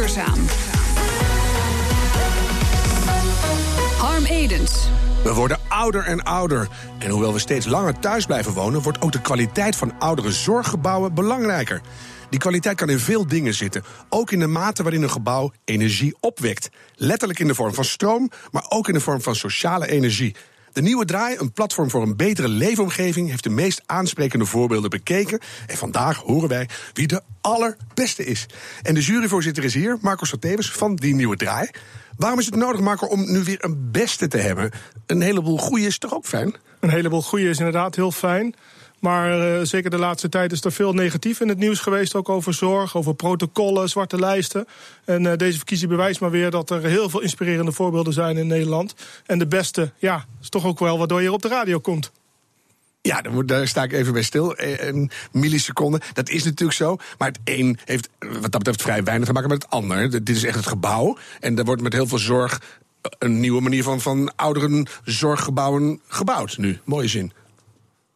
duurzaam. Harm Edens. We worden ouder en ouder. En hoewel we steeds langer thuis blijven wonen, wordt ook de kwaliteit van oudere zorggebouwen belangrijker. Die kwaliteit kan in veel dingen zitten. Ook in de mate waarin een gebouw energie opwekt. Letterlijk in de vorm van stroom, maar ook in de vorm van sociale energie. De nieuwe draai, een platform voor een betere leefomgeving, heeft de meest aansprekende voorbeelden bekeken. En vandaag horen wij wie de allerbeste is. En de juryvoorzitter is hier, Marco Satevus van die nieuwe draai. Waarom is het nodig, Marco, om nu weer een beste te hebben? Een heleboel goede is toch ook fijn? Een heleboel goede is inderdaad heel fijn. Maar uh, zeker de laatste tijd is er veel negatief in het nieuws geweest. Ook over zorg, over protocollen, zwarte lijsten. En uh, deze verkiezing bewijst maar weer dat er heel veel inspirerende voorbeelden zijn in Nederland. En de beste, ja, is toch ook wel waardoor je op de radio komt. Ja, daar sta ik even bij stil. Een milliseconde. Dat is natuurlijk zo. Maar het een heeft wat dat betreft vrij weinig te maken met het ander. Dit is echt het gebouw. En daar wordt met heel veel zorg een nieuwe manier van, van ouderen zorggebouwen gebouwd nu. Mooie zin.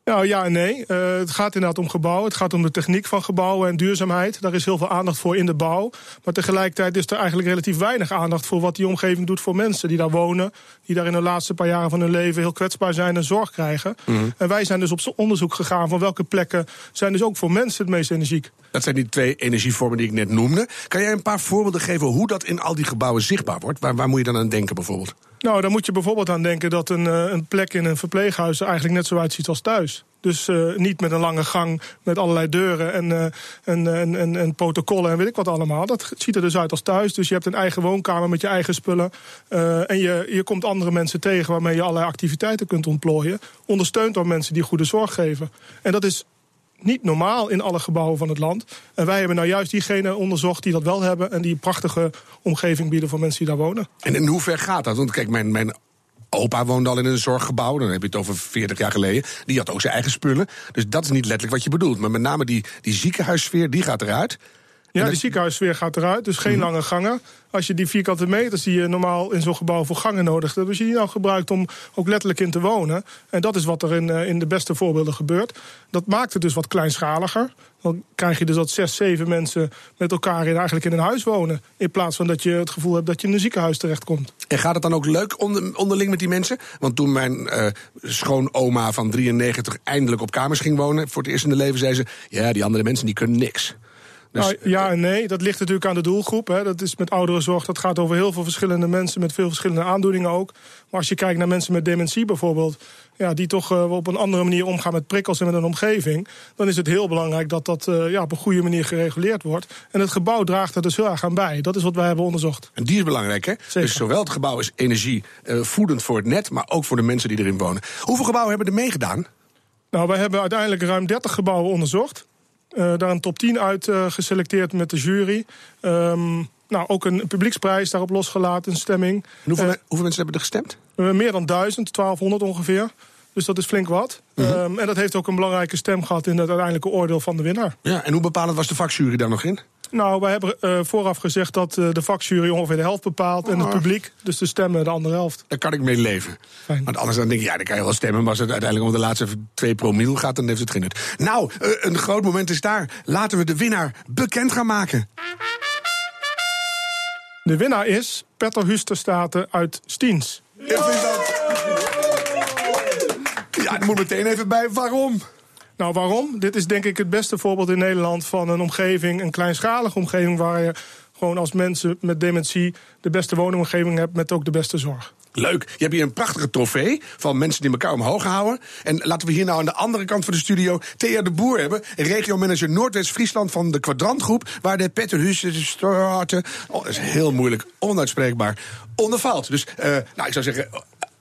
Nou ja en nee. Uh, het gaat inderdaad om gebouwen. Het gaat om de techniek van gebouwen en duurzaamheid. Daar is heel veel aandacht voor in de bouw. Maar tegelijkertijd is er eigenlijk relatief weinig aandacht voor wat die omgeving doet voor mensen die daar wonen. Die daar in de laatste paar jaren van hun leven heel kwetsbaar zijn en zorg krijgen. Mm En wij zijn dus op onderzoek gegaan van welke plekken zijn dus ook voor mensen het meest energiek. Dat zijn die twee energievormen die ik net noemde. Kan jij een paar voorbeelden geven hoe dat in al die gebouwen zichtbaar wordt? Waar, waar moet je dan aan denken bijvoorbeeld? Nou, dan moet je bijvoorbeeld aan denken dat een, eh, een plek in een verpleeghuis er eigenlijk net zo uitziet als thuis. Dus uh, niet met een lange gang met allerlei deuren en, uh, en, en, en, en, protocollen en weet ik wat allemaal. Dat ziet er dus uit als thuis. Dus je hebt een eigen woonkamer met je eigen spullen. En je, je komt andere mensen tegen waarmee je allerlei activiteiten kunt ontplooien. Ondersteund door mensen die goede zorg geven. En dat is niet normaal in alle gebouwen van het land. En wij hebben nou juist diegenen onderzocht die dat wel hebben... en die een prachtige omgeving bieden voor mensen die daar wonen. En in hoever gaat dat? Want kijk, mijn, mijn opa woonde al in een zorggebouw. Dan heb je het over 40 jaar geleden. Die had ook zijn eigen spullen. Dus dat is niet letterlijk wat je bedoelt. Maar met name die, die ziekenhuissfeer, die gaat eruit. Ja, de ziekenhuissfeer gaat eruit, dus geen mhm. lange gangen. Als je die vierkante meters die je normaal in zo'n gebouw voor gangen nodig hebt... als je die nou gebruikt om ook letterlijk in te wonen... en dat is wat er in, eh, in de beste voorbeelden gebeurt... dat maakt het dus wat kleinschaliger. Dan krijg je dus dat zes, zeven mensen met elkaar in, eigenlijk in een huis wonen... in plaats van dat je het gevoel hebt dat je in een ziekenhuis terechtkomt. En gaat het dan ook leuk onder, onderling met die mensen? Want toen mijn uh, schoonoma van 93 eindelijk op kamers ging wonen... voor het eerst in de leven zei ze... ja, die andere mensen die kunnen niks. Dus, nou, ja en nee, dat ligt natuurlijk aan de doelgroep. Hè. Dat is met ouderenzorg, dat gaat over heel veel verschillende mensen... met veel verschillende aandoeningen ook. Maar als je kijkt naar mensen met dementie bijvoorbeeld... Ja, die toch uh, op een andere manier omgaan met prikkels en met een omgeving... dan is het heel belangrijk dat dat uh, ja, op een goede manier gereguleerd wordt. En het gebouw draagt er dus heel erg aan bij. Dat is wat wij hebben onderzocht. En die is belangrijk, hè? Zeker. Dus zowel het gebouw is energievoedend uh, voor het net... maar ook voor de mensen die erin wonen. Hoeveel gebouwen hebben er meegedaan? Nou, wij hebben uiteindelijk ruim 30 gebouwen onderzocht... Uh, daar een top 10 uit uh, geselecteerd met de jury. Um, nou, ook een publieksprijs daarop losgelaten, een stemming. hoeveel, uh, hoeveel, mensen hebben er gestemd? meer dan 1000, 1200 ongeveer. Dus dat is flink wat. -hmm. um, en dat heeft ook een belangrijke stem gehad in het uiteindelijke oordeel van de winnaar. Ja, en hoe bepalend was de vakjury daar nog in? Nou, wij hebben uh, vooraf gezegd dat uh, de vakjury ongeveer de helft bepaalt... Oh. en het publiek, dus de stemmen de andere helft. Daar kan ik mee leven. Fijn. Want anders dan denk ik, ja, dan kan je wel stemmen... maar als het uiteindelijk om de laatste twee promiel gaat... dan heeft het geen nut. Nou, uh, een groot moment is daar. Laten we de winnaar bekend gaan maken. De winnaar is Petter Husterstaten uit Stiens. Ik vind dat... Ja, ik moet meteen even bij waarom. Nou, waarom? Dit is denk ik het beste voorbeeld in Nederland van een omgeving, een kleinschalige omgeving, waar je gewoon als mensen met dementie de beste woonomgeving hebt met ook de beste zorg. Leuk. Je hebt hier een prachtige trofee van mensen die elkaar omhoog houden. En laten we hier nou aan de andere kant van de studio Thea de Boer hebben. Regiomanager Noordwest-Friesland van de Kwadrantgroep. Waar de Petter Hussen... Oh, dat is heel moeilijk, onuitspreekbaar, ondervalt. Dus, uh, nou, ik zou zeggen,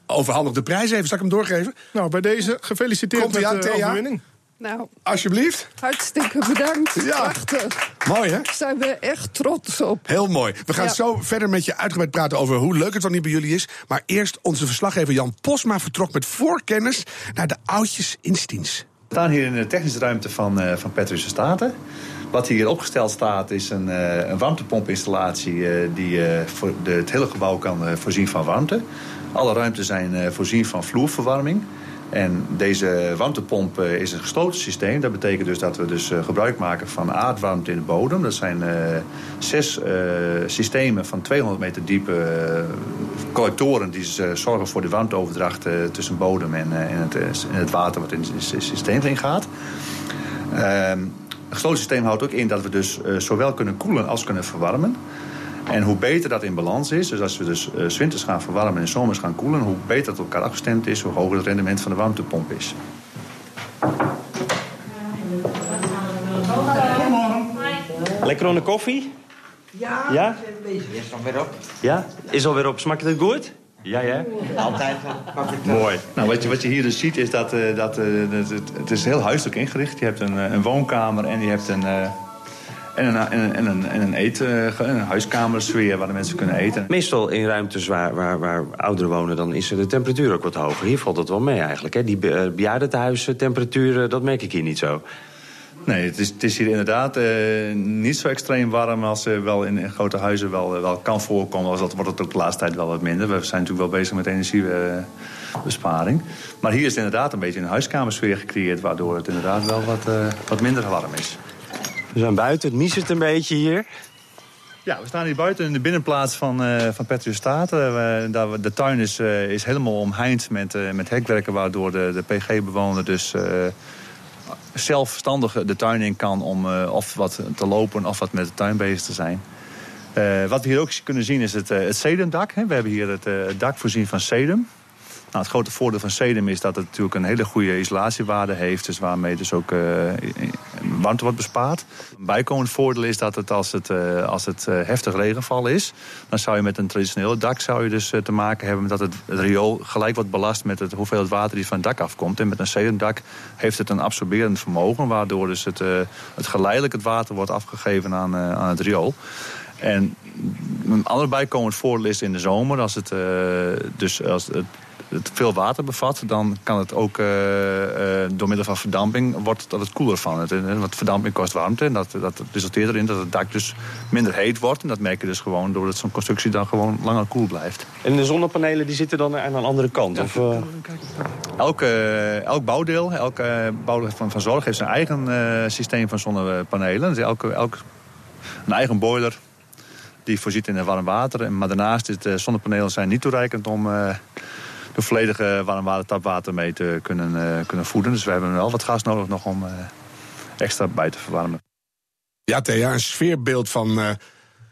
overhandig de prijs even. Zal ik hem doorgeven? Nou, bij deze gefeliciteerd Komt met de overwinning. Nou, Alsjeblieft. Hartstikke bedankt. Ja. Prachtig. Mooi, hè? Daar zijn we echt trots op. Heel mooi. We gaan ja. zo verder met je uitgebreid praten over hoe leuk het dan niet bij jullie is. Maar eerst onze verslaggever Jan Posma vertrok met voorkennis naar de oudjes in Stiens. We staan hier in de technische ruimte van, uh, van Petrus Staten. Wat hier opgesteld staat is een, uh, een warmtepomp-installatie uh, die voor de, het hele gebouw kan voorzien van warmte. Alle ruimten zijn voorzien van vloerverwarming. En deze warmtepomp eh, is een gesloten systeem. Dat betekent dus dat we dus eh, gebruik maken van aardwarmte in de bodem. Dat zijn uh, zes uh, systemen van 200 meter diepe collectoren... die zorgen voor de warmteoverdracht tussen bodem en, het, het, water wat in het systeem ingaat. Ehm, een gesloten systeem houdt ook in dat we dus zowel kunnen koelen als kunnen verwarmen. En hoe beter dat in balans is, dus als we dus uh, winters gaan verwarmen en zomers gaan koelen, hoe beter dat elkaar afgestemd is, hoe hoger het rendement van de warmtepomp is. Lekker onder koffie? Ja, ja? is alweer op. Ja? Is alweer op. Smaakt het goed? Ja, ja? Altijd. Mooi. Nou, wat je, wat je hier dus ziet is dat, uh, dat uh, het, het, is heel huiselijk ingericht. Je hebt een, een woonkamer en je hebt een, en een, en een, en een, eten, een huiskamersfeer waar de mensen kunnen eten. Meestal in ruimtes waar, waar, waar ouderen wonen, dan is de temperatuur ook wat hoger. Hier valt het wel mee eigenlijk. Hè? Die be, bejaardentehuizen, temperaturen, dat merk ik hier niet zo. Nee, het is, het is hier inderdaad uh, niet zo extreem warm als uh, wel in, in, grote huizen wel, wel kan voorkomen. Als dat wordt het ook de laatste tijd wel wat minder. We zijn natuurlijk wel bezig met energiebesparing. maar hier is inderdaad een beetje een huiskamersfeer gecreëerd... waardoor het inderdaad wel wat, wat minder warm is. We zijn buiten, het miest een beetje hier. Ja, we staan hier buiten in de binnenplaats van, uh, van Petrus Staten. Uh, de tuin is, uh, is helemaal omheind met, met hekwerken... waardoor de, de PG-bewoner dus zelfstandig de tuin in kan... om of wat te lopen of wat met de tuin bezig te zijn. wat we hier ook kunnen zien is het, het sedumdak. Hè. We hebben hier het, het dak voorzien van sedum. Nou, het grote voordeel van sedum is dat het natuurlijk een hele goede isolatiewaarde heeft. Dus waarmee dus ook warmte wordt bespaard. Een bijkomend voordeel is dat het als het, uh, als het uh, heftig regenval is... dan zou je met een traditioneel dak zou je dus te maken hebben... dat het, het, riool gelijk wordt belast met het hoeveelheid water die van het dak afkomt. En met een sedumdak heeft het een absorberend vermogen... waardoor dus het, het geleidelijk het water wordt afgegeven aan, aan het riool. En een ander bijkomend voordeel is in de zomer... als het, dus als het het veel water bevat, dan kan het ook uh, uh, door middel van verdamping wordt dat het koeler van. Het, want verdamping kost warmte en dat, dat resulteert erin dat het dak dus minder heet wordt. En dat merk je dus gewoon doordat zo'n constructie dan gewoon langer koel blijft. En de zonnepanelen die zitten dan aan een andere kant? Ja, of, uh... elk, elk bouwdeel, elk bouwdeel van, van zorg heeft zijn eigen systeem van zonnepanelen. Dus elk, elk een eigen boiler die voorziet in warm water. Maar daarnaast is de zonnepanelen zijn niet toereikend om de volledige warm tapwater mee te kunnen, uh, kunnen voeden. Dus we hebben wel wat gas nodig nog om uh, extra bij te verwarmen. Ja, Thea, een sfeerbeeld van uh,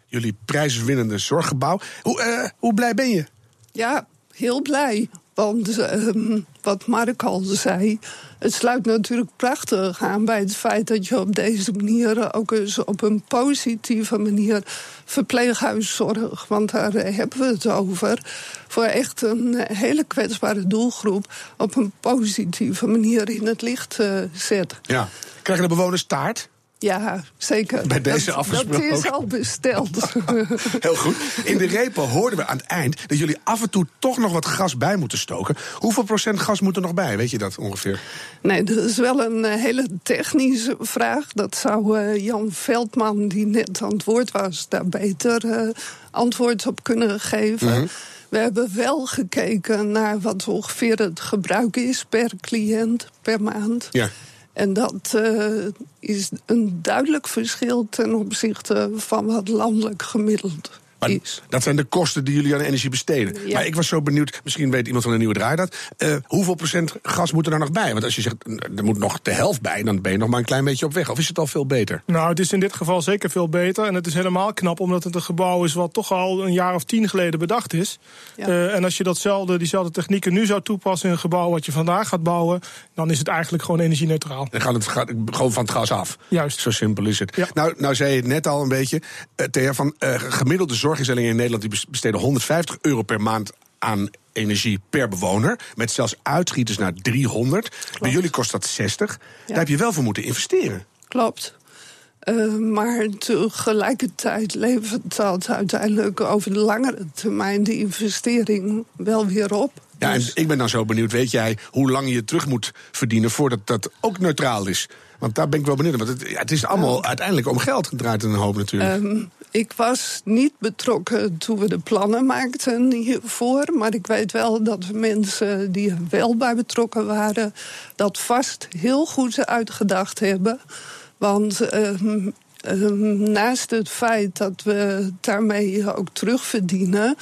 jullie prijswinnende zorggebouw. Hoe, hoe blij ben je? Ja, heel blij. Want uh, wat Mark al zei, het sluit natuurlijk prachtig aan bij het feit dat je op deze manier ook eens op een positieve manier verpleeghuiszorg, want daar hebben we het over, voor echt een hele kwetsbare doelgroep op een positieve manier in het licht uh, zet. Ja. Krijgen de bewoners taart? Ja, zeker. Bij deze dat, afgesproken. Dat is al besteld. Heel goed. In de repo hoorden we aan het eind dat jullie af en toe toch nog wat gas bij moeten stoken. Hoeveel procent gas moet er nog bij? Weet je dat ongeveer? Nee, dat is wel een eh, hele technische vraag. Dat zou uh, Jan Veldman, die net aan het woord was, daar beter uh, antwoord op kunnen geven. Mm -hmm. We hebben wel gekeken naar wat ongeveer het gebruik is per cliënt per maand. Ja. En dat uh, is een duidelijk verschil ten opzichte van wat landelijk gemiddeld maar is. Dat zijn de kosten die jullie aan energie besteden. Ja. Maar ik was zo benieuwd, misschien weet iemand van de nieuwe draai dat. Uh, hoeveel procent gas moet er nou nog bij? Want als je zegt, er moet nog de helft bij, dan ben je nog maar een klein beetje op weg. Of is het al veel beter? Nou, het is in dit geval zeker veel beter. En het is helemaal knap, omdat het een gebouw is wat toch al een jaar of tien geleden bedacht is. Ja. Uh, en als je datzelfde, diezelfde technieken nu zou toepassen in een gebouw wat je vandaag gaat bouwen, dan is het eigenlijk gewoon energie-neutraal. Dan gaat het gaat gewoon van het gas af. Juist. Zo simpel is het. Ja. Nou, nou zei je het net al een beetje, uh, Thea, van gemiddelde zorg zorginstellingen in Nederland die besteden 150 euro per maand aan energie per bewoner. Met zelfs uitschieters naar 300. Klopt. Bij jullie kost dat 60. Ja. Daar heb je wel voor moeten investeren. Klopt. Uh, maar tegelijkertijd levert dat uiteindelijk over de langere termijn de investering wel weer op. Ja, dus... en ik ben dan zo benieuwd, weet jij hoe lang je terug moet verdienen voordat dat ook neutraal is? Want daar ben ik wel benieuwd. Want het, ja, het is allemaal uh, uiteindelijk om geld gedraaid een hoop natuurlijk. Um, Ik was niet betrokken toen we de plannen maakten hiervoor. Maar ik weet wel dat mensen die er wel bij betrokken waren... dat vast heel goed uitgedacht hebben. Want ehm, ehm, naast het feit dat we daarmee ook terugverdienen...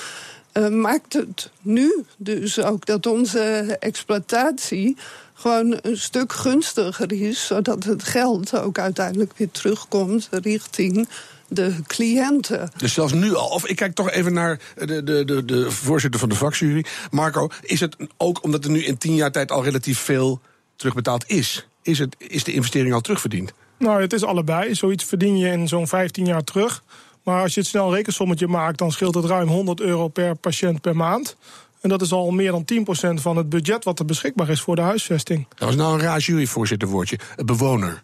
eh, maakt het nu dus ook dat onze exploitatie gewoon een stuk gunstiger is, zodat het geld ook uiteindelijk weer terugkomt richting de cliënten. Dus zelfs nu al, of ik kijk toch even naar de, de, de, de voorzitter van de vakjury. Marco, is het ook omdat er nu in tien jaar tijd al relatief veel terugbetaald is? Is, het, is de investering al terugverdiend? Nou, het is allebei. Zoiets verdien je in zo'n 15 jaar terug. Maar als je het snel een rekensommetje maakt, dan scheelt het ruim 100 euro per patiënt per maand. En dat is al meer dan 10% van het budget wat er beschikbaar is voor de huisvesting. Dat was nou een raar juryvoorzitterwoordje. Een bewoner.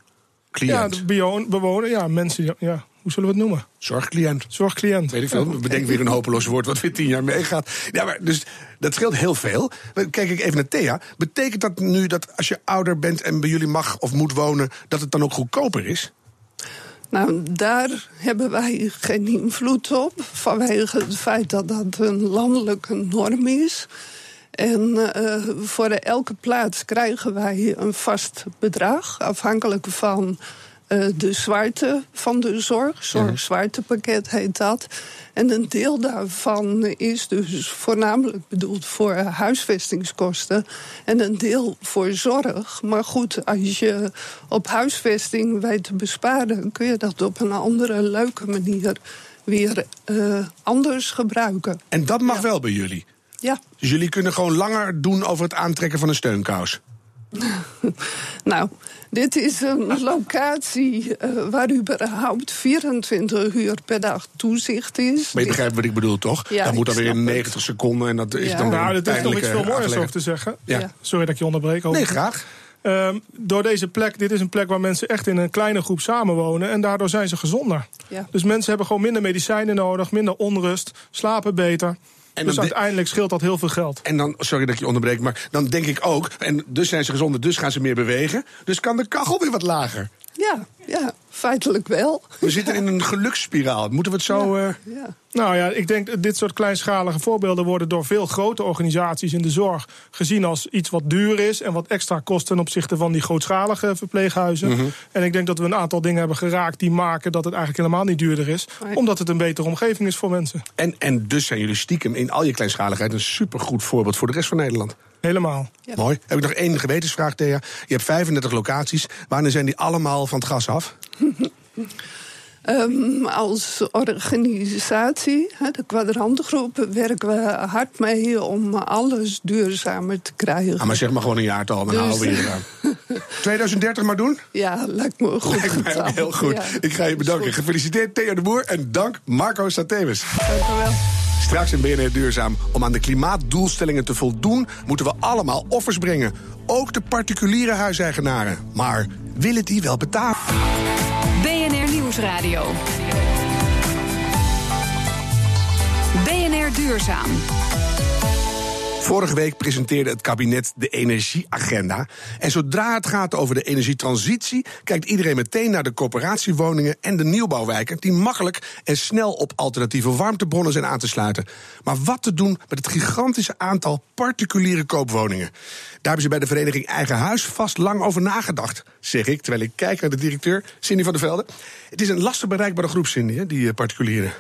Cliënt. Ja, de bewoner, ja, mensen, ja, hoe zullen we het noemen? Zorgcliënt. Zorgcliënt. Weet ik veel. Bedenk weer een hopeloos woord wat weer tien jaar meegaat. Ja, maar dus dat scheelt heel veel. Kijk ik even naar Thea. Betekent dat nu dat als je ouder bent en bij jullie mag of moet wonen, dat het dan ook goedkoper is? Nou, daar hebben wij geen invloed op, vanwege het feit dat dat een landelijke norm is. En eh, voor elke plaats krijgen wij een vast bedrag, afhankelijk van eh, de zwaarte van de zorg. Zorgzwaartepakket heet dat. En een deel daarvan is dus voornamelijk bedoeld voor huisvestingskosten. En een deel voor zorg. Maar goed, als je op huisvesting weet te besparen, kun je dat op een andere, leuke manier weer eh, anders gebruiken. En dat mag wel bij jullie. Ja. Dus jullie kunnen gewoon langer doen over het aantrekken van een steunkous. Nou, dit is een locatie eh, waar überhaupt 24 uur per dag toezicht is. Maar je begrijpt wat ik bedoel, toch? Ja, dat moet dan weer in snap het. 90 seconden en dat is Ja. dan weer Nou, dat is nog iets tijdelijke veel aangelegenheid. over te zeggen. Ja. Ja. Sorry dat ik je onderbreek. over. Nee, graag. Ehm, door deze plek, dit is een plek waar mensen echt in een kleine groep samenwonen. En daardoor zijn ze gezonder. Ja. Dus mensen hebben gewoon minder medicijnen nodig, minder onrust, slapen beter. En dus uiteindelijk scheelt dat heel veel geld. En dan, sorry dat ik je onderbreek, maar dan denk ik ook... en dus zijn ze gezonder, dus gaan ze meer bewegen. Dus kan de kachel weer wat lager. Ja, ja, feitelijk wel. We zitten in een geluksspiraal. Moeten we het zo... eh, Ja. Nou ja, ik denk dat dit soort kleinschalige voorbeelden worden door veel grote organisaties in de zorg gezien als iets wat duur is en wat extra kost ten opzichte van die grootschalige verpleeghuizen. Mhm. En ik denk dat we een aantal dingen hebben geraakt die maken dat het eigenlijk helemaal niet duurder is, Nee. omdat het een betere omgeving is voor mensen. En, en dus zijn jullie stiekem in al je kleinschaligheid... een supergoed voorbeeld voor de rest van Nederland. Helemaal. Ja. Mooi. Heb ik nog één gewetensvraag, Thea. Je hebt 35 locaties. Wanneer zijn die allemaal van het gas af? Ehm, als organisatie, hè, de kwadrantengroep, werken we hard mee om alles duurzamer te krijgen. Ah, maar zeg maar gewoon een jaartal, dan Dus- houden we hier aan. 2030 maar doen? Ja, lijkt me goed Lijkt mij ook getal. heel goed. Ja, ik ga je bedanken. Gefeliciteerd Thea de Boer en dank Marco Satemis. Dank u wel. Straks in BNR Duurzaam. Om aan de klimaatdoelstellingen te voldoen, moeten we allemaal offers brengen. Ook de particuliere huiseigenaren. Maar willen die wel betalen? BNR Nieuwsradio. BNR Duurzaam. Vorige week presenteerde het kabinet de energieagenda. En zodra het gaat over de energietransitie, kijkt iedereen meteen naar de corporatiewoningen en de nieuwbouwwijken, die makkelijk en snel op alternatieve warmtebronnen zijn aan te sluiten. Maar wat te doen met het gigantische aantal particuliere koopwoningen? Daar hebben ze bij de vereniging Eigen Huis vast lang over nagedacht, zeg ik, terwijl ik kijk naar de directeur, Cindy van der Velde. Het is een lastig bereikbare groep, Cindy, hè, die eh, particulieren.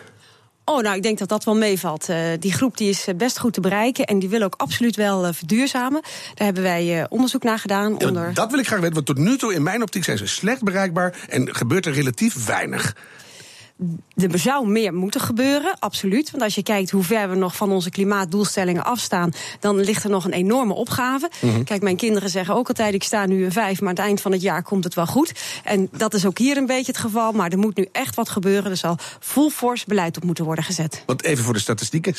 Oh, nou, ik denk dat dat wel meevalt. Eh, die groep die is eh, best goed te bereiken en die wil ook absoluut wel eh, verduurzamen. Daar hebben wij onderzoek naar gedaan. Ja, onder... Dat wil ik graag weten, want tot nu toe in mijn optiek zijn ze slecht bereikbaar en gebeurt er relatief weinig. Er zou meer moeten gebeuren, absoluut. Want als je kijkt hoe ver we nog van onze klimaatdoelstellingen afstaan, dan ligt er nog een enorme opgave. Mhm. Kijk, mijn kinderen zeggen ook altijd: ik sta nu een vijf, maar aan het eind van het jaar komt het wel goed. En dat is ook hier een beetje het geval. Maar er moet nu echt wat gebeuren. Er zal full force beleid op moeten worden gezet. Want even voor de statistieken: 56%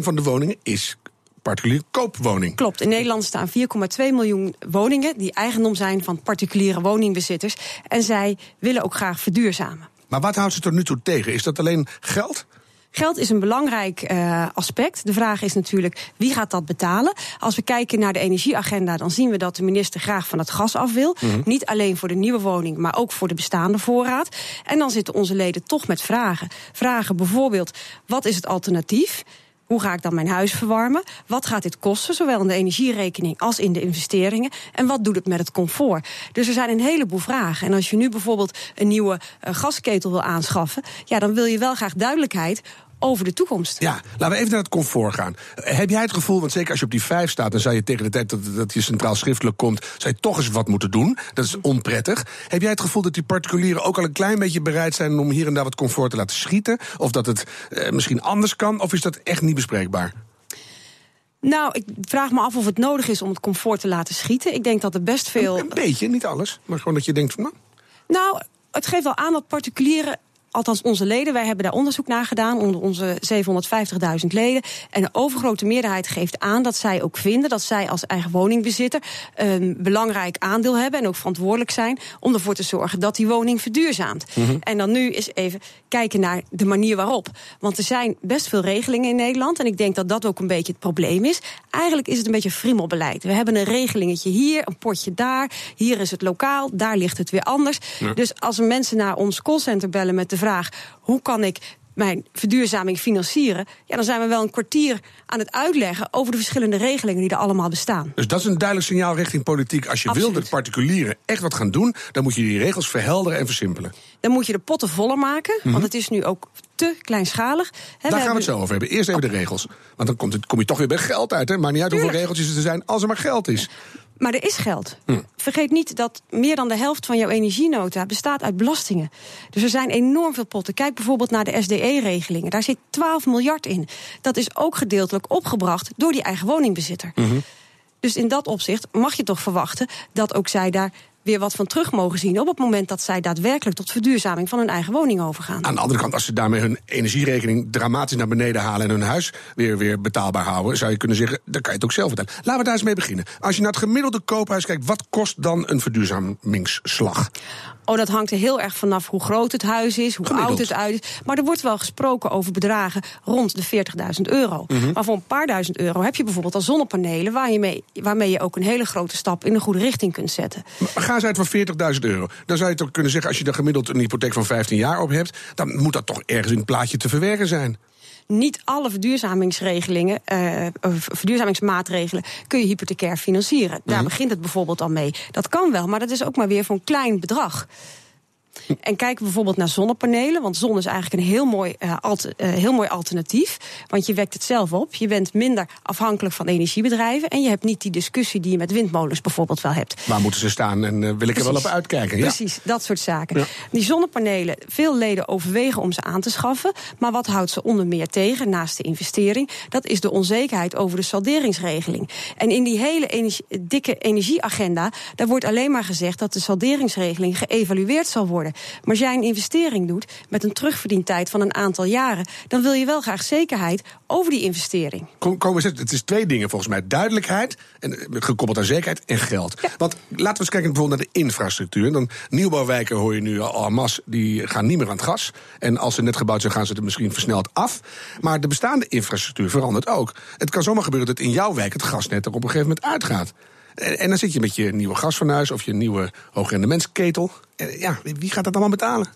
van de woningen is particulier koopwoning. Klopt. In Nederland staan 4,2 miljoen woningen die eigendom zijn van particuliere woningbezitters. En zij willen ook graag verduurzamen. Maar wat houdt ze tot nu toe tegen? Is dat alleen geld? Geld is een belangrijk uh, aspect. De vraag is natuurlijk wie gaat dat betalen. Als we kijken naar de energieagenda, dan zien we dat de minister graag van het gas af wil. Mm -hmm. Niet alleen voor de nieuwe woning, maar ook voor de bestaande voorraad. En dan zitten onze leden toch met vragen. Vragen bijvoorbeeld: wat is het alternatief? Hoe ga ik dan mijn huis verwarmen? Wat gaat dit kosten, zowel in de energierekening als in de investeringen? En wat doet het met het comfort? Dus er zijn een heleboel vragen. En als je nu bijvoorbeeld een nieuwe uh, gasketel wil aanschaffen, ja, dan wil je wel graag duidelijkheid over de toekomst. Ja, laten we even naar het comfort gaan. Heb jij het gevoel, want zeker als je op die vijf staat... dan zou je tegen de tijd dat, dat je centraal schriftelijk komt... zou je toch eens wat moeten doen. Dat is onprettig. Heb jij het gevoel dat die particulieren ook al een klein beetje bereid zijn... om hier en daar wat comfort te laten schieten? Of dat het eh, misschien anders kan? Of is dat echt niet bespreekbaar? Nou, ik vraag me af of het nodig is om het comfort te laten schieten. Ik denk dat er best veel... Een, een beetje, niet alles. Maar gewoon dat je denkt van... Nou, nou het geeft wel aan dat particulieren althans onze leden, wij hebben daar onderzoek naar gedaan onder onze 750.000 leden. En de overgrote meerderheid geeft aan dat zij ook vinden dat zij als eigen woningbezitter een belangrijk aandeel hebben en ook verantwoordelijk zijn om ervoor te zorgen dat die woning verduurzaamt. Mm -hmm. En dan nu eens even kijken naar de manier waarop. Want er zijn best veel regelingen in Nederland en ik denk dat dat ook een beetje het probleem is. Eigenlijk is het een beetje friemelbeleid. We hebben een regelingetje hier, een potje daar, hier is het lokaal, daar ligt het weer anders. Ja. Dus als mensen naar ons callcenter bellen met de vraag: hoe kan ik mijn verduurzaming financieren, ja, dan zijn we wel een kwartier aan het uitleggen over de verschillende regelingen die er allemaal bestaan. Dus dat is een duidelijk signaal richting politiek. Als je Absoluut. wil dat particulieren echt wat gaan doen, dan moet je die regels verhelderen en versimpelen. Dan moet je de potten voller maken, mm -hmm. want het is nu ook te kleinschalig. He, Daar gaan we het zo over hebben. Eerst even de regels. Want dan komt het, kom je toch weer bij geld uit. Hè? Maar niet uit Tuurlijk. hoeveel regeltjes er zijn, als er maar geld is. Maar er is geld. Hm. Vergeet niet dat meer dan de helft van jouw energienota bestaat uit belastingen. Dus er zijn enorm veel potten. Kijk bijvoorbeeld naar de SDE-regelingen. Daar zit 12 miljard in. Dat is ook gedeeltelijk opgebracht door die eigen woningbezitter. Mm dus in dat opzicht mag je toch verwachten dat ook zij daar weer wat van terug mogen zien op het moment dat zij daadwerkelijk tot verduurzaming van hun eigen woning overgaan. Aan de andere kant, als ze daarmee hun energierekening dramatisch naar beneden halen en hun huis weer, weer betaalbaar houden, zou je kunnen zeggen, dan kan je het ook zelf vertellen. Laten we daar eens mee beginnen. Als je naar het gemiddelde koophuis kijkt, wat kost dan een verduurzamingsslag? Oh, dat hangt er heel erg vanaf hoe groot het huis is, hoe Gemiddeld. oud het huis is. Maar er wordt wel gesproken over bedragen rond de 40.000 euro. Mhm. Maar voor een paar duizend euro heb je bijvoorbeeld al zonnepanelen... Waar je mee, waarmee je ook een hele grote stap in de goede richting kunt zetten. Maar ga eens uit van 40.000 euro. Dan zou je toch kunnen zeggen, als je dan gemiddeld een hypotheek van 15 jaar op hebt, dan moet dat toch ergens in het plaatje te verwerken zijn. Niet alle verduurzamingsregelingen, uh, verduurzamingsmaatregelen kun je hypothecair financieren. Daar Mhm. begint het bijvoorbeeld al mee. Dat kan wel, maar dat is ook maar weer voor een klein bedrag. En kijk bijvoorbeeld naar zonnepanelen. Want zon is eigenlijk een heel mooi, uh, alt, uh, heel mooi alternatief. Want je wekt het zelf op. Je bent minder afhankelijk van energiebedrijven. En je hebt niet die discussie die je met windmolens bijvoorbeeld wel hebt. Waar moeten ze staan en uh, wil ik er wel op uitkijken? Ja. Precies, dat soort zaken. Ja. Die zonnepanelen, veel leden overwegen om ze aan te schaffen. Maar wat houdt ze onder meer tegen, naast de investering? Dat is de onzekerheid over de salderingsregeling. En in die hele energie, dikke energieagenda... daar wordt alleen maar gezegd dat de salderingsregeling geëvalueerd zal worden. Maar als jij een investering doet met een terugverdientijd van een aantal jaren... dan wil je wel graag zekerheid over die investering. Kom, kom eens, het is twee dingen volgens mij. Duidelijkheid, en, eh, gekoppeld aan zekerheid, en geld. Ja. Want laten we eens kijken bijvoorbeeld naar de infrastructuur. Dan nieuwbouwwijken hoor je nu al masse, die gaan niet meer aan het gas. En als ze net gebouwd zijn, gaan ze er misschien versneld af. Maar de bestaande infrastructuur verandert ook. Het kan zomaar gebeuren dat in jouw wijk het gasnet er op een gegeven moment uitgaat. En, dan zit je met je nieuwe gasfornuis of je nieuwe hoogrendementsketel. En ja, wie gaat dat allemaal betalen?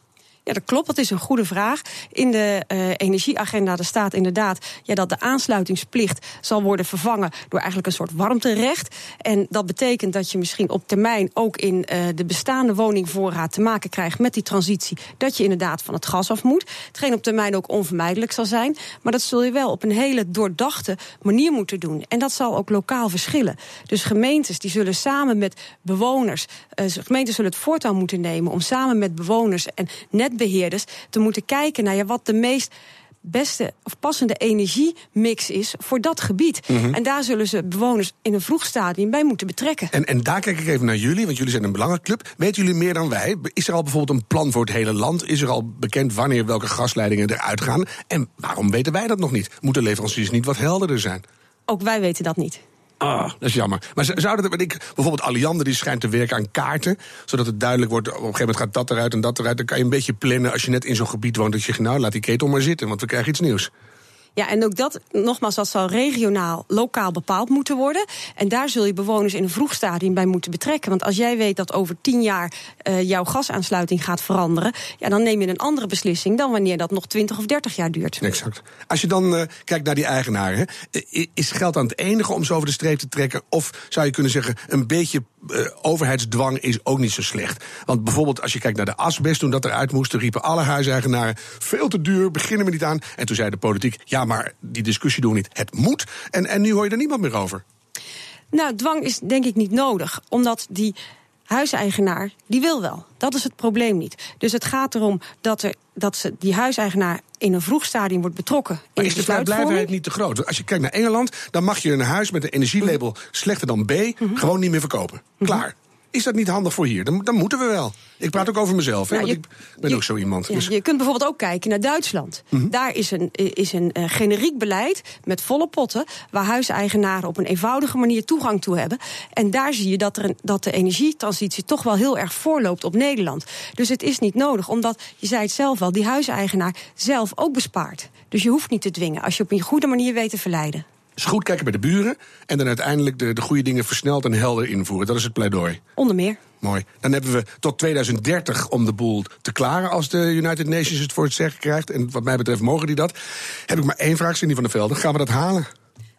Ja, dat klopt. Dat is een goede vraag. In de uh, energieagenda er staat inderdaad ja, dat de aansluitingsplicht zal worden vervangen door eigenlijk een soort warmterecht. En dat betekent dat je misschien op termijn ook in uh, de bestaande woningvoorraad te maken krijgt met die transitie. Dat je inderdaad van het gas af moet. Hetgeen op termijn ook onvermijdelijk zal zijn. Maar dat zul je wel op een hele doordachte manier moeten doen. En dat zal ook lokaal verschillen. Dus gemeentes die zullen samen met bewoners, uh, gemeenten zullen het voortouw moeten nemen om samen met bewoners en net beheerders te moeten kijken naar ja, wat de meest beste of passende energiemix is voor dat gebied. Mhm. Mm -hmm. En daar zullen ze bewoners in een vroeg stadium bij moeten betrekken. En, en daar kijk ik even naar jullie, want jullie zijn een belangenclub. Weten jullie meer dan wij? Is er al bijvoorbeeld een plan voor het hele land? Is er al bekend wanneer welke gasleidingen eruit gaan? En waarom weten wij dat nog niet? Moeten leveranciers niet wat helderder zijn? Ook wij weten dat niet. Ah, dat is jammer. Maar z- zou dat, want ik, bijvoorbeeld Alliander die schijnt te werken aan kaarten, zodat het duidelijk wordt, op een gegeven moment gaat dat eruit en dat eruit. Dan kan je een beetje plannen als je net in zo'n gebied woont, dat je nou laat die ketel maar zitten, want we krijgen iets nieuws. Ja, en ook dat, nogmaals, dat zal regionaal, lokaal bepaald moeten worden. En daar zul je bewoners in een vroeg stadium bij moeten betrekken. Want als jij weet dat over tien jaar uh, jouw gasaansluiting gaat veranderen... Ja, dan neem je een andere beslissing dan wanneer dat nog 20 of 30 jaar duurt. Exact. Als je dan uh, kijkt naar die eigenaren, is geld aan het enige om ze over de streep te trekken? Of zou je kunnen zeggen, een beetje uh, overheidsdwang is ook niet zo slecht? Want bijvoorbeeld als je kijkt naar de asbest, toen dat eruit moest... riepen alle huiseigenaren, veel te duur, beginnen we niet aan. En toen zei de politiek, ja, maar die discussie doen we niet. Het moet. En, en nu hoor je er niemand meer over. Nou, dwang is denk ik niet nodig. Omdat die huiseigenaar, die wil wel. Dat is het probleem niet. Dus het gaat erom dat, er, dat ze, die huiseigenaar in een vroeg stadium wordt betrokken. Maar is de vrijblijvendheid niet te groot? Als je kijkt naar Engeland, dan mag je een huis met een energielabel -hmm. slechter dan B mm -hmm. gewoon niet meer verkopen. -hmm. Klaar. Is dat niet handig voor hier? Dan, dan moeten we wel. Ik praat ook over mezelf, hè, Nou, want je- ik ben je- ook zo iemand. Ja, Dus- Je kunt bijvoorbeeld ook kijken naar Duitsland. Daar is een, is een eh, generiek beleid met volle potten... waar huiseigenaren op een eenvoudige manier toegang toe hebben. En daar zie je dat, er een, dat de energietransitie toch wel heel erg voorloopt op Nederland. Dus het is niet nodig, omdat, je zei het zelf al... die huiseigenaar zelf ook bespaart. Dus je hoeft niet te dwingen als je op een goede manier weet te verleiden. Dus goed kijken bij de buren en dan uiteindelijk de, de goede dingen versneld en helder invoeren. Dat is het pleidooi. Onder meer. Mooi. Dan hebben we tot 2030 om de boel te klaren als de United Nations het voor het zeggen krijgt. En wat mij betreft mogen die dat. Heb ik maar één vraag, Cindy van der Velde. Gaan we dat halen?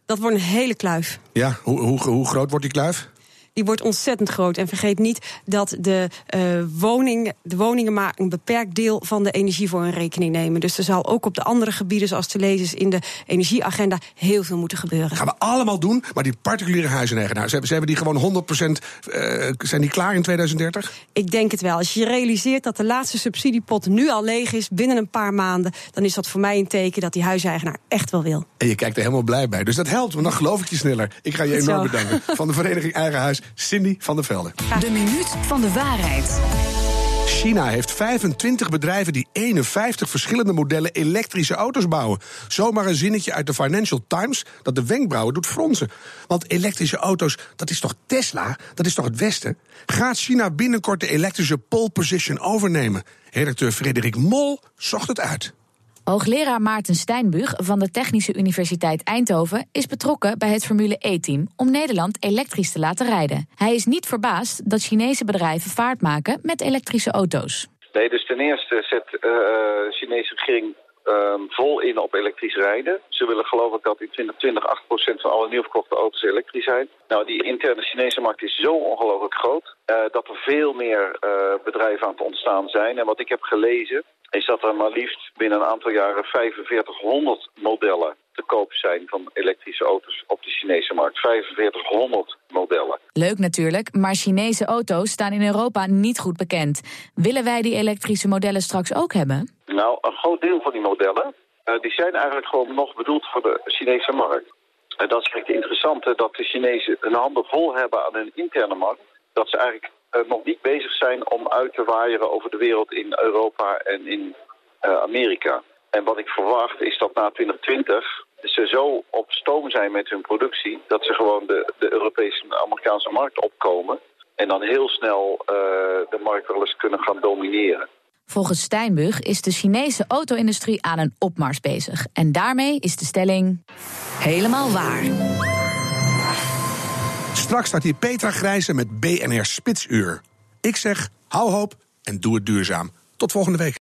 Dat wordt een hele kluif. Ja, hoe, hoe, hoe groot wordt die kluif? Die wordt ontzettend groot. En vergeet niet dat de, uh, woning, de woningen maar een beperkt deel van de energie voor hun rekening nemen. Dus er zal ook op de andere gebieden, zoals te lezen is in de energieagenda, heel veel moeten gebeuren. gaan we allemaal doen, maar die particuliere huizeneigenaars, hebben, hebben die gewoon 100% uh, zijn die klaar in 2030? Ik denk het wel. Als je realiseert dat de laatste subsidiepot nu al leeg is, binnen een paar maanden, dan is dat voor mij een teken dat die huiseigenaar echt wel wil. En je kijkt er helemaal blij bij. Dus dat helpt, want dan geloof ik je sneller. Ik ga je enorm bedanken. Van de Vereniging Eigen Huis, Cindy van der Velde. De minuut van de waarheid. China heeft 25 bedrijven die 51 verschillende modellen elektrische auto's bouwen. Zomaar een zinnetje uit de Financial Times dat de wenkbrauwen doet fronsen. Want elektrische auto's, dat is toch Tesla? Dat is toch het Westen? Gaat China binnenkort de elektrische pole position overnemen? Redacteur Frederik Mol zocht het uit. Hoogleraar Maarten Steinbuug van de Technische Universiteit Eindhoven is betrokken bij het Formule E-team om Nederland elektrisch te laten rijden. Hij is niet verbaasd dat Chinese bedrijven vaart maken met elektrische auto's. Nee, dus ten eerste zet eh, de Chinese regering ehm, vol in op elektrisch rijden. Ze willen geloof ik dat in 2020 8% van alle nieuw verkochte auto's elektrisch zijn. Nou, die interne Chinese markt is zo ongelooflijk groot eh, dat er veel meer eh, bedrijven aan het ontstaan zijn. En wat ik heb gelezen is dat er maar liefst binnen een aantal jaren 4500 modellen te koop zijn van elektrische auto's op de Chinese markt. 4500 modellen. Leuk natuurlijk, maar Chinese auto's staan in Europa niet goed bekend. Willen wij die elektrische modellen straks ook hebben? Nou, een groot deel van die modellen, uh, die zijn eigenlijk gewoon nog bedoeld voor de Chinese markt. En dat is eigenlijk het interessante, dat de Chinezen hun handen vol hebben aan hun interne markt. Dat ze eigenlijk nog niet bezig zijn om uit te waaieren over de wereld in Europa en in uh, Amerika. En wat ik verwacht is dat na 2020 ze zo op stoom zijn met hun productie... dat ze gewoon de, de Europese en Amerikaanse markt opkomen... en dan heel snel uh, de markt wel eens kunnen gaan domineren. Volgens Steinbug is de Chinese auto-industrie aan een opmars bezig. En daarmee is de stelling... Helemaal waar. Straks staat hier Petra Grijze met BNR Spitsuur. Ik zeg, hou hoop en doe het duurzaam. Tot volgende week.